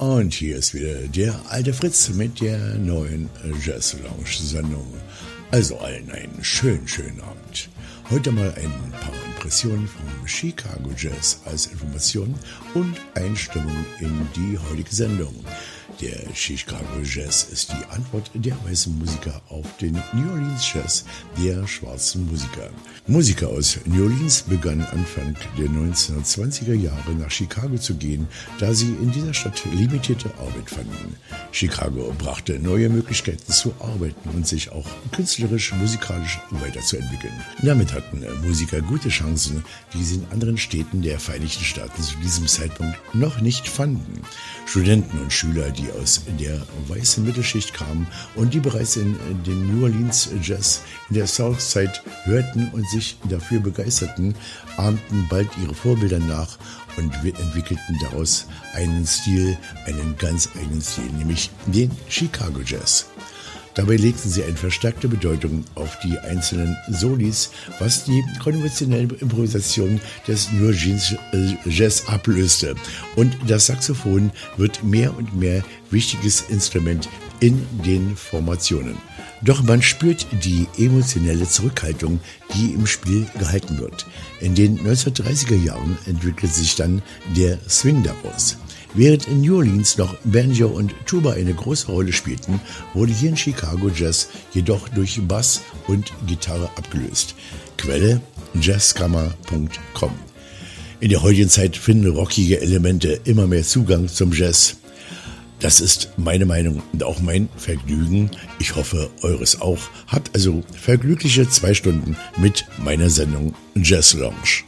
Und hier ist wieder der alte Fritz mit der neuen Jazz Lounge Sendung. Also allen einen schönen, schönen Abend. Heute mal ein paar Impressionen vom Chicago Jazz als Information und Einstimmung in die heutige Sendung. Der Chicago Jazz ist die Antwort der weißen Musiker auf den New Orleans Jazz der schwarzen Musiker. Musiker aus New Orleans begannen Anfang der 1920er Jahre nach Chicago zu gehen, da sie in dieser Stadt limitierte Arbeit fanden. Chicago brachte neue Möglichkeiten zu arbeiten und sich auch künstlerisch, musikalisch weiterzuentwickeln. Damit hatten Musiker gute Chancen, die sie in anderen Städten der Vereinigten Staaten zu diesem Zeitpunkt noch nicht fanden. Studenten und Schüler, die aus der weißen Mittelschicht kamen und die bereits in den New Orleans Jazz in der Southside hörten und sich dafür begeisterten, ahmten bald ihre Vorbilder nach und entwickelten daraus einen Stil, einen ganz eigenen Stil, nämlich den Chicago Jazz. Dabei legten sie eine verstärkte Bedeutung auf die einzelnen Solis, was die konventionelle Improvisation des New Orleans Jazz ablöste. Und das Saxophon wird mehr und mehr wichtiges Instrument in den Formationen. Doch man spürt die emotionelle Zurückhaltung, die im Spiel gehalten wird. In den 1930er Jahren entwickelt sich dann der Swing daraus. Während in New Orleans noch Banjo und Tuba eine große Rolle spielten, wurde hier in Chicago Jazz jedoch durch Bass und Gitarre abgelöst. Quelle jazzkammer.com In der heutigen Zeit finden rockige Elemente immer mehr Zugang zum Jazz. Das ist meine Meinung und auch mein Vergnügen. Ich hoffe, eures auch. Habt also verglückliche zwei Stunden mit meiner Sendung Jazz Lounge.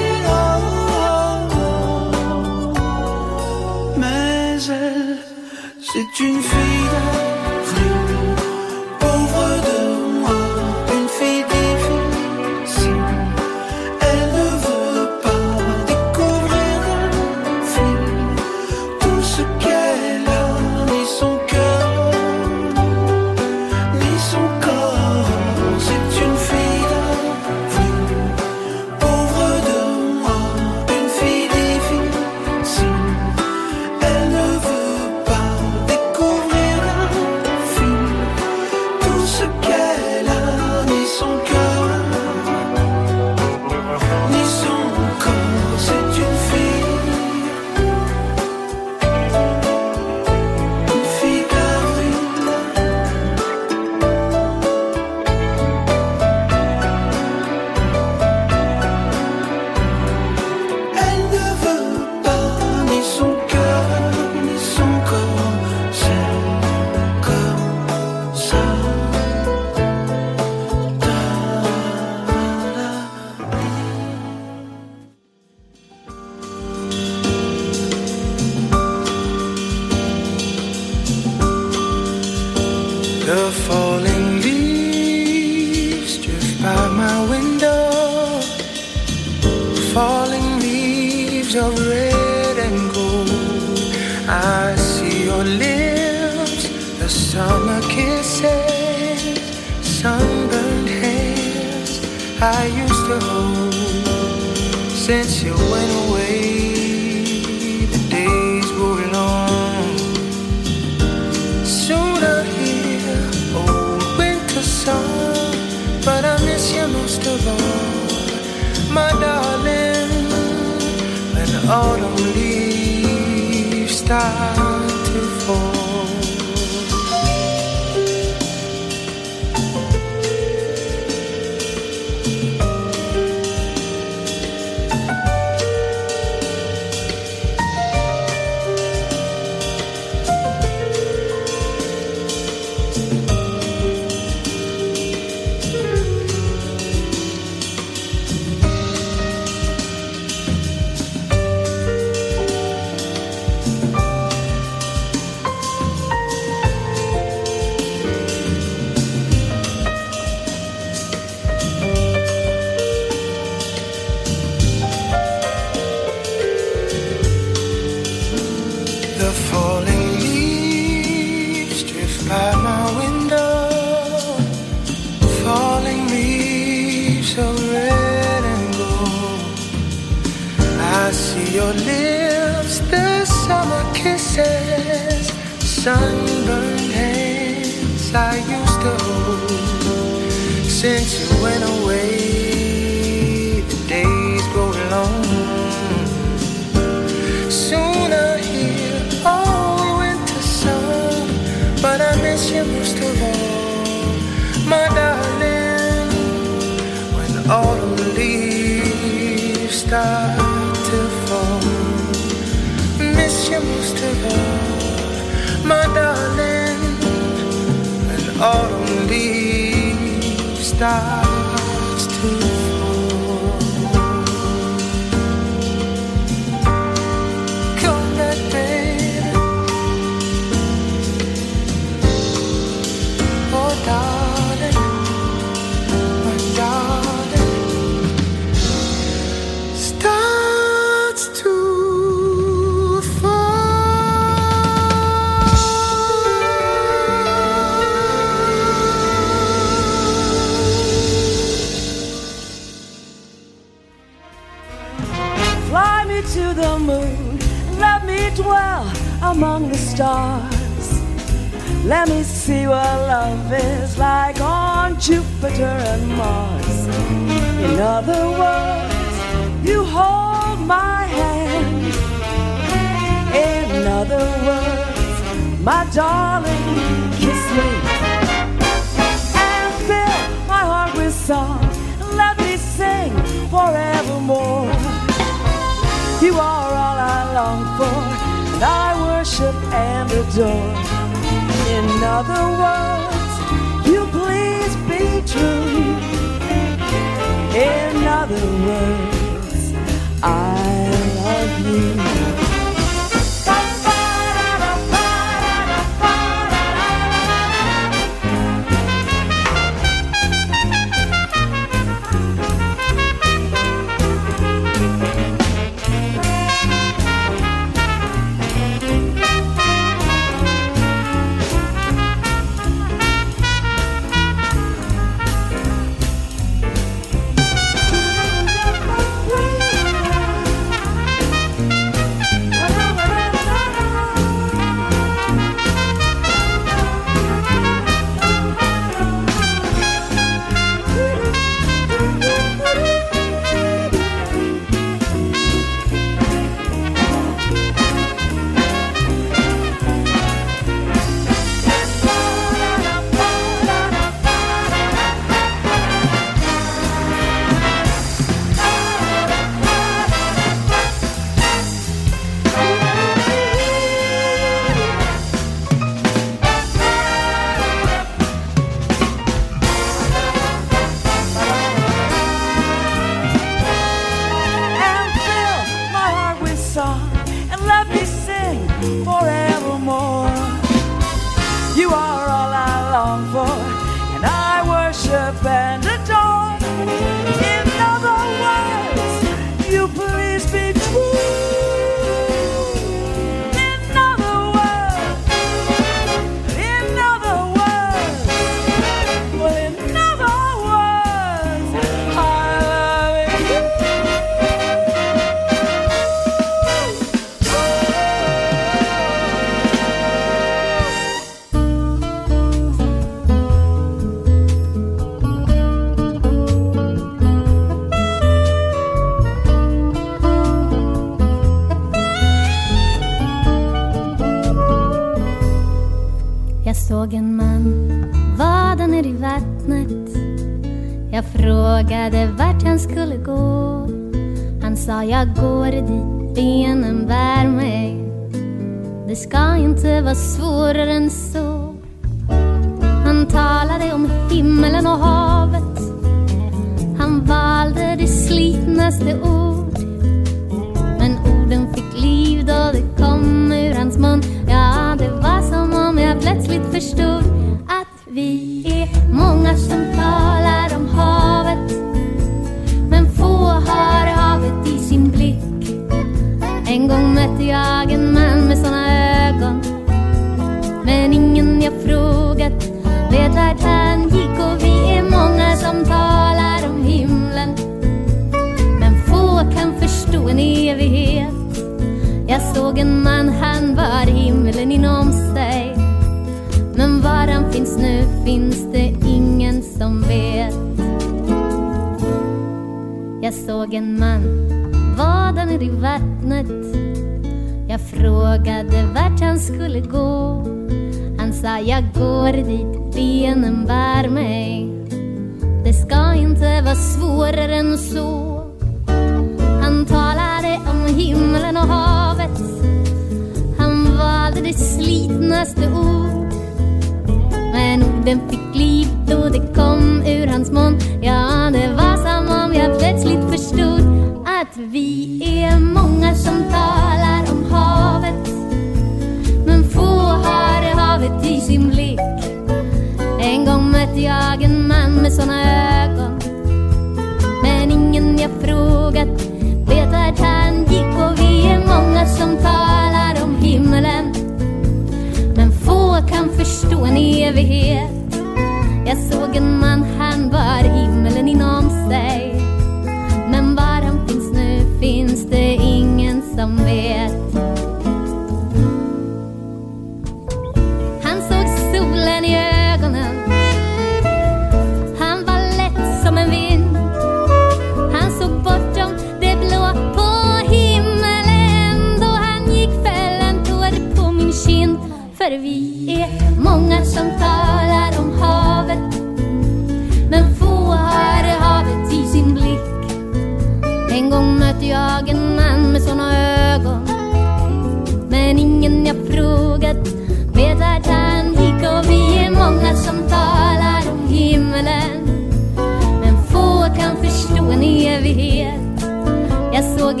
Jag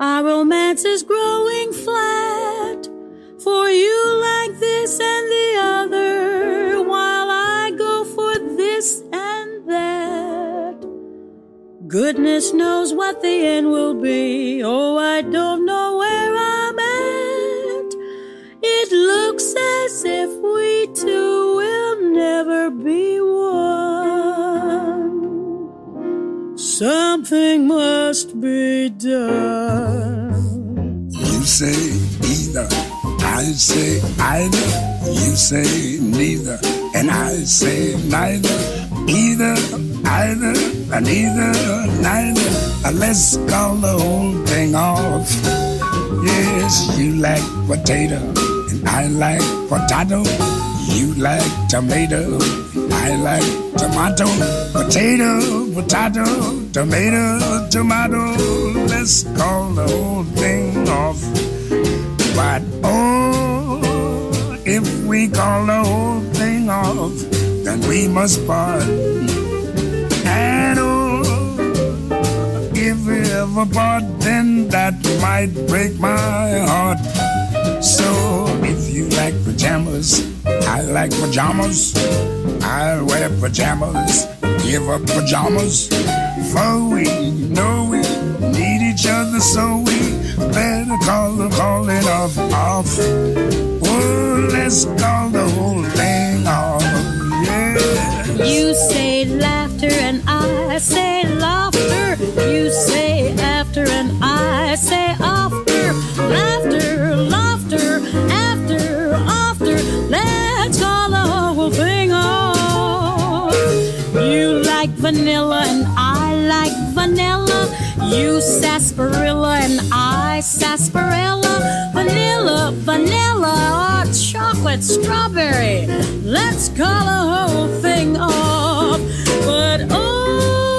Our romance is growing flat. For you like this and the other, while I go for this and that. Goodness knows what the end will be. Oh, I don't know where I'm at. It looks as if we two will never be one. Something must be done. You say either I say either, you say neither, and I say neither. Either, either, and either, neither. Let's call the whole thing off. Yes, you like potato, and I like potato. You like tomato, I like tomato. Potato, potato, tomato, tomato. Let's call the whole thing off. But oh, if we call the whole thing off, then we must part. And oh, if we ever part, then that might break my heart. So if you like pajamas, I like pajamas. I'll wear pajamas, give up pajamas. For we know we need each other, so we better call the calling off off. Oh, let's call the whole thing off. Yeah. You say laughter and I say laughter. You say after and I say like vanilla and I like vanilla. You sarsaparilla and I sarsaparilla. Vanilla, vanilla, or chocolate, strawberry. Let's call the whole thing off. But oh,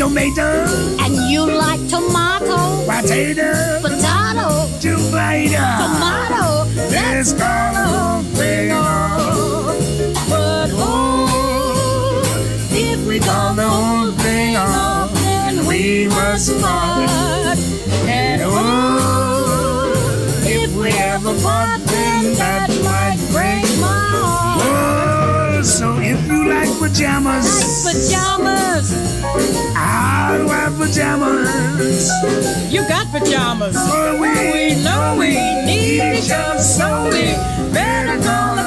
tomato. and you like tomato, Potato. potato, Tomato. tomato. Let's call the whole off. But oh, If we call the whole thing off, then we must part. And Oh, oh if we ever part, then that might break my heart. Oh, so if you like pajamas, Pajamas, I'll pajamas. you got pajamas. For we, We know we need each other, so we better call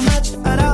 much, but I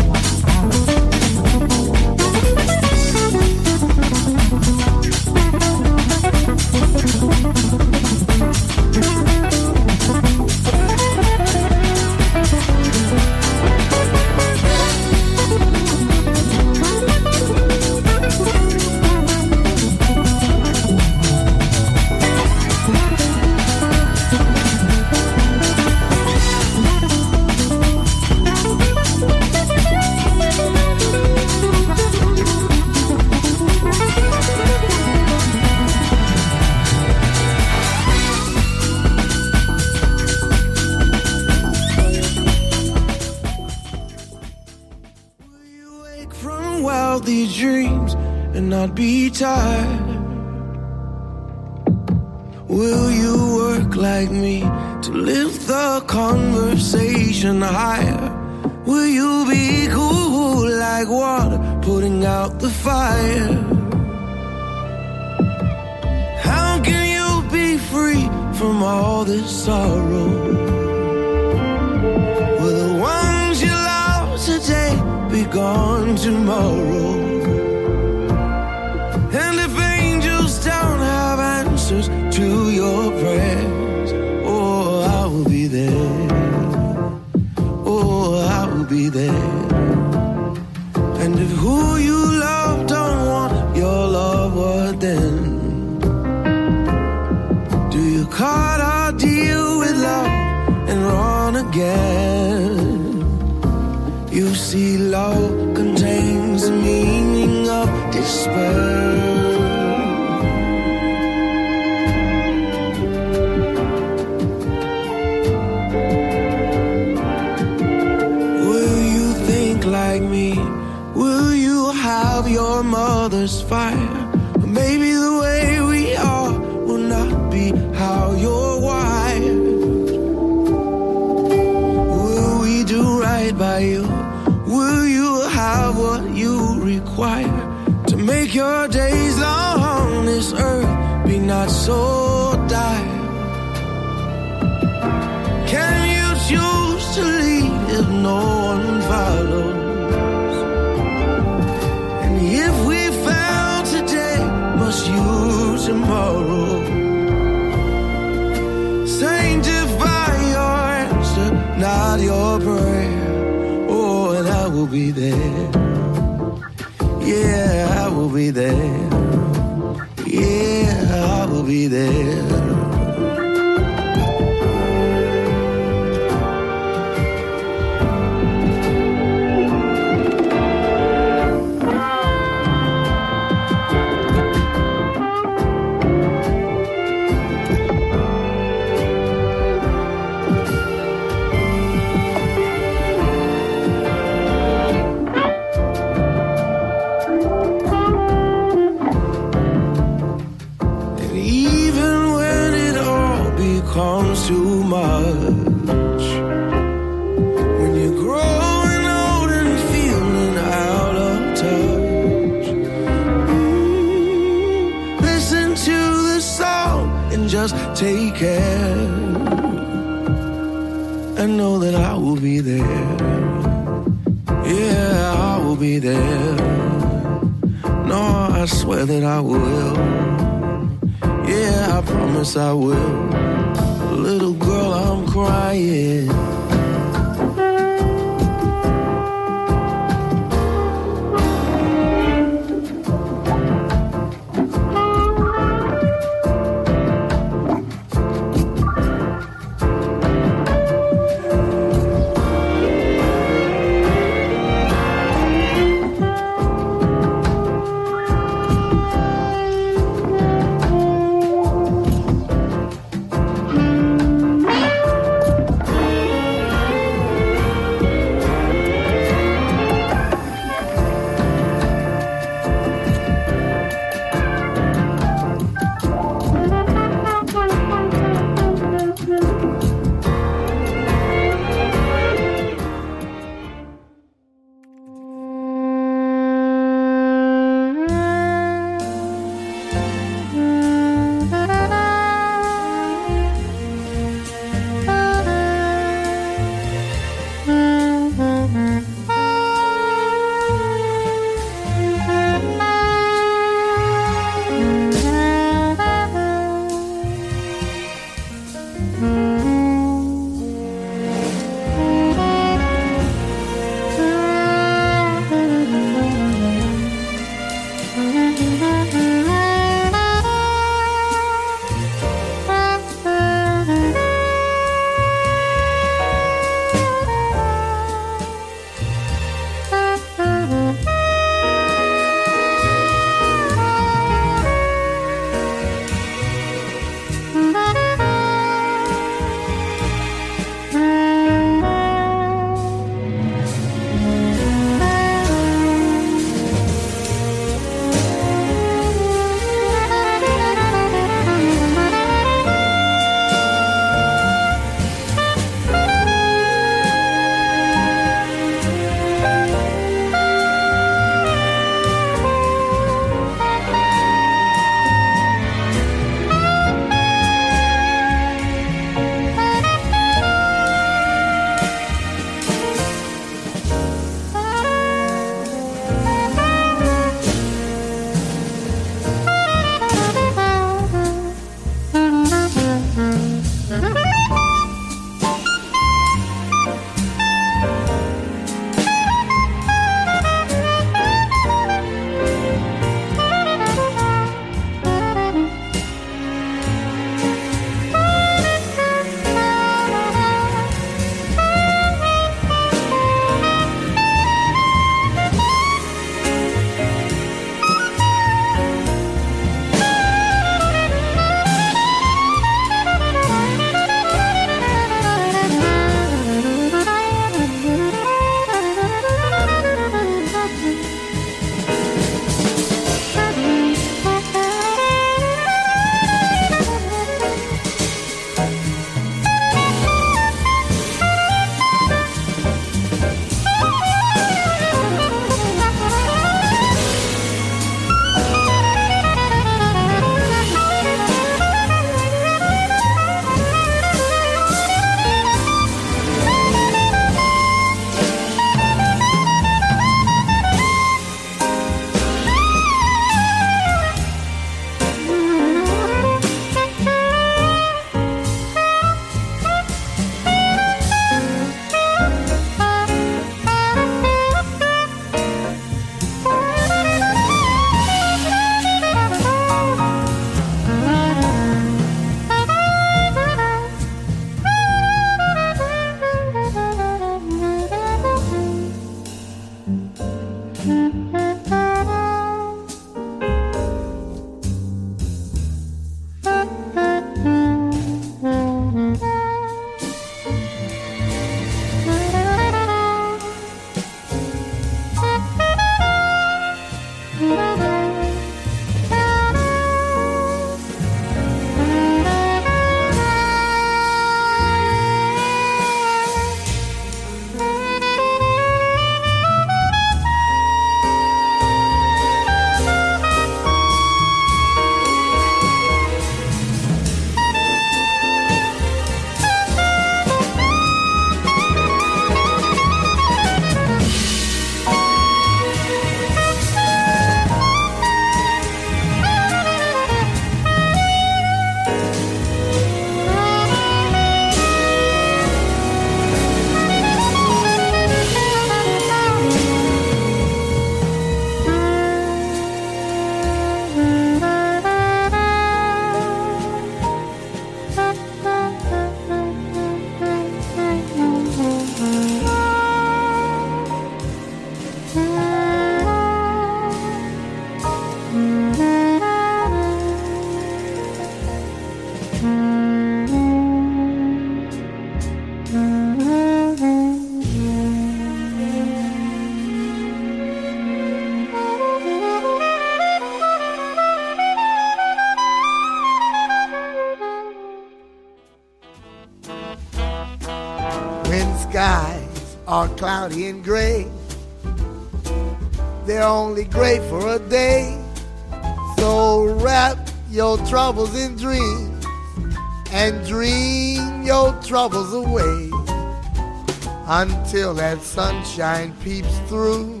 sunshine peeps through.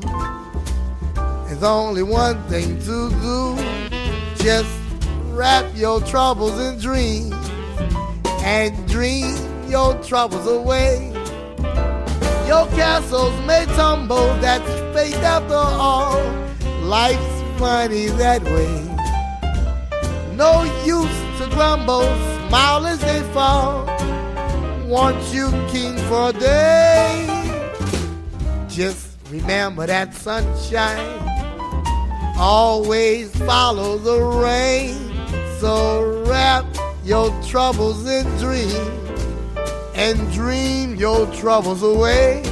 There's only one thing to do. Just wrap your troubles in dreams and dream your troubles away. Your castles may tumble, that's fate after all. Life's funny that way. No use to grumble, smile as they fall. Want you king for a day. Just remember that sunshine always follow the rain. So wrap your troubles in dreams and dream your troubles away.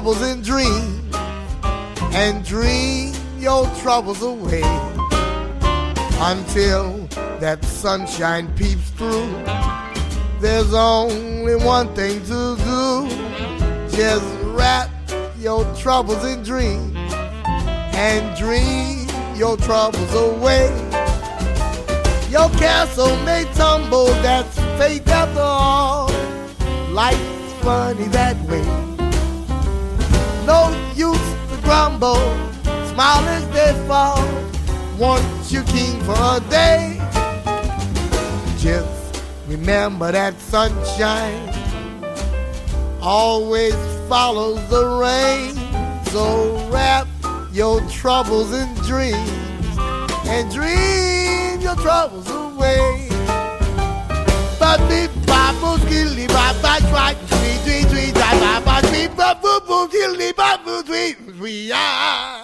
Troubles in dreams and dream your troubles away until that sunshine peeps through. There's only one thing to do. Just wrap your troubles in dreams and dream your troubles away. Your castle may tumble, that's fate after all. Life's funny that way. Grumble, smile as they fall. Want you king for a day. Just remember that sunshine always follows the rain. So wrap your troubles in dreams and dream your troubles away. But me babu skilly baba try three three die baba me babu boo skilly babu three we are.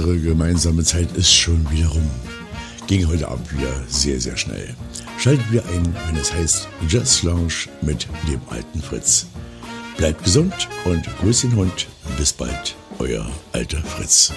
Unsere gemeinsame Zeit ist schon wieder rum. Ging heute Abend wieder sehr, sehr schnell. Schalten wir ein, wenn es heißt Just Lounge mit dem alten Fritz. Bleibt gesund und grüß den Hund. Bis bald, euer alter Fritz.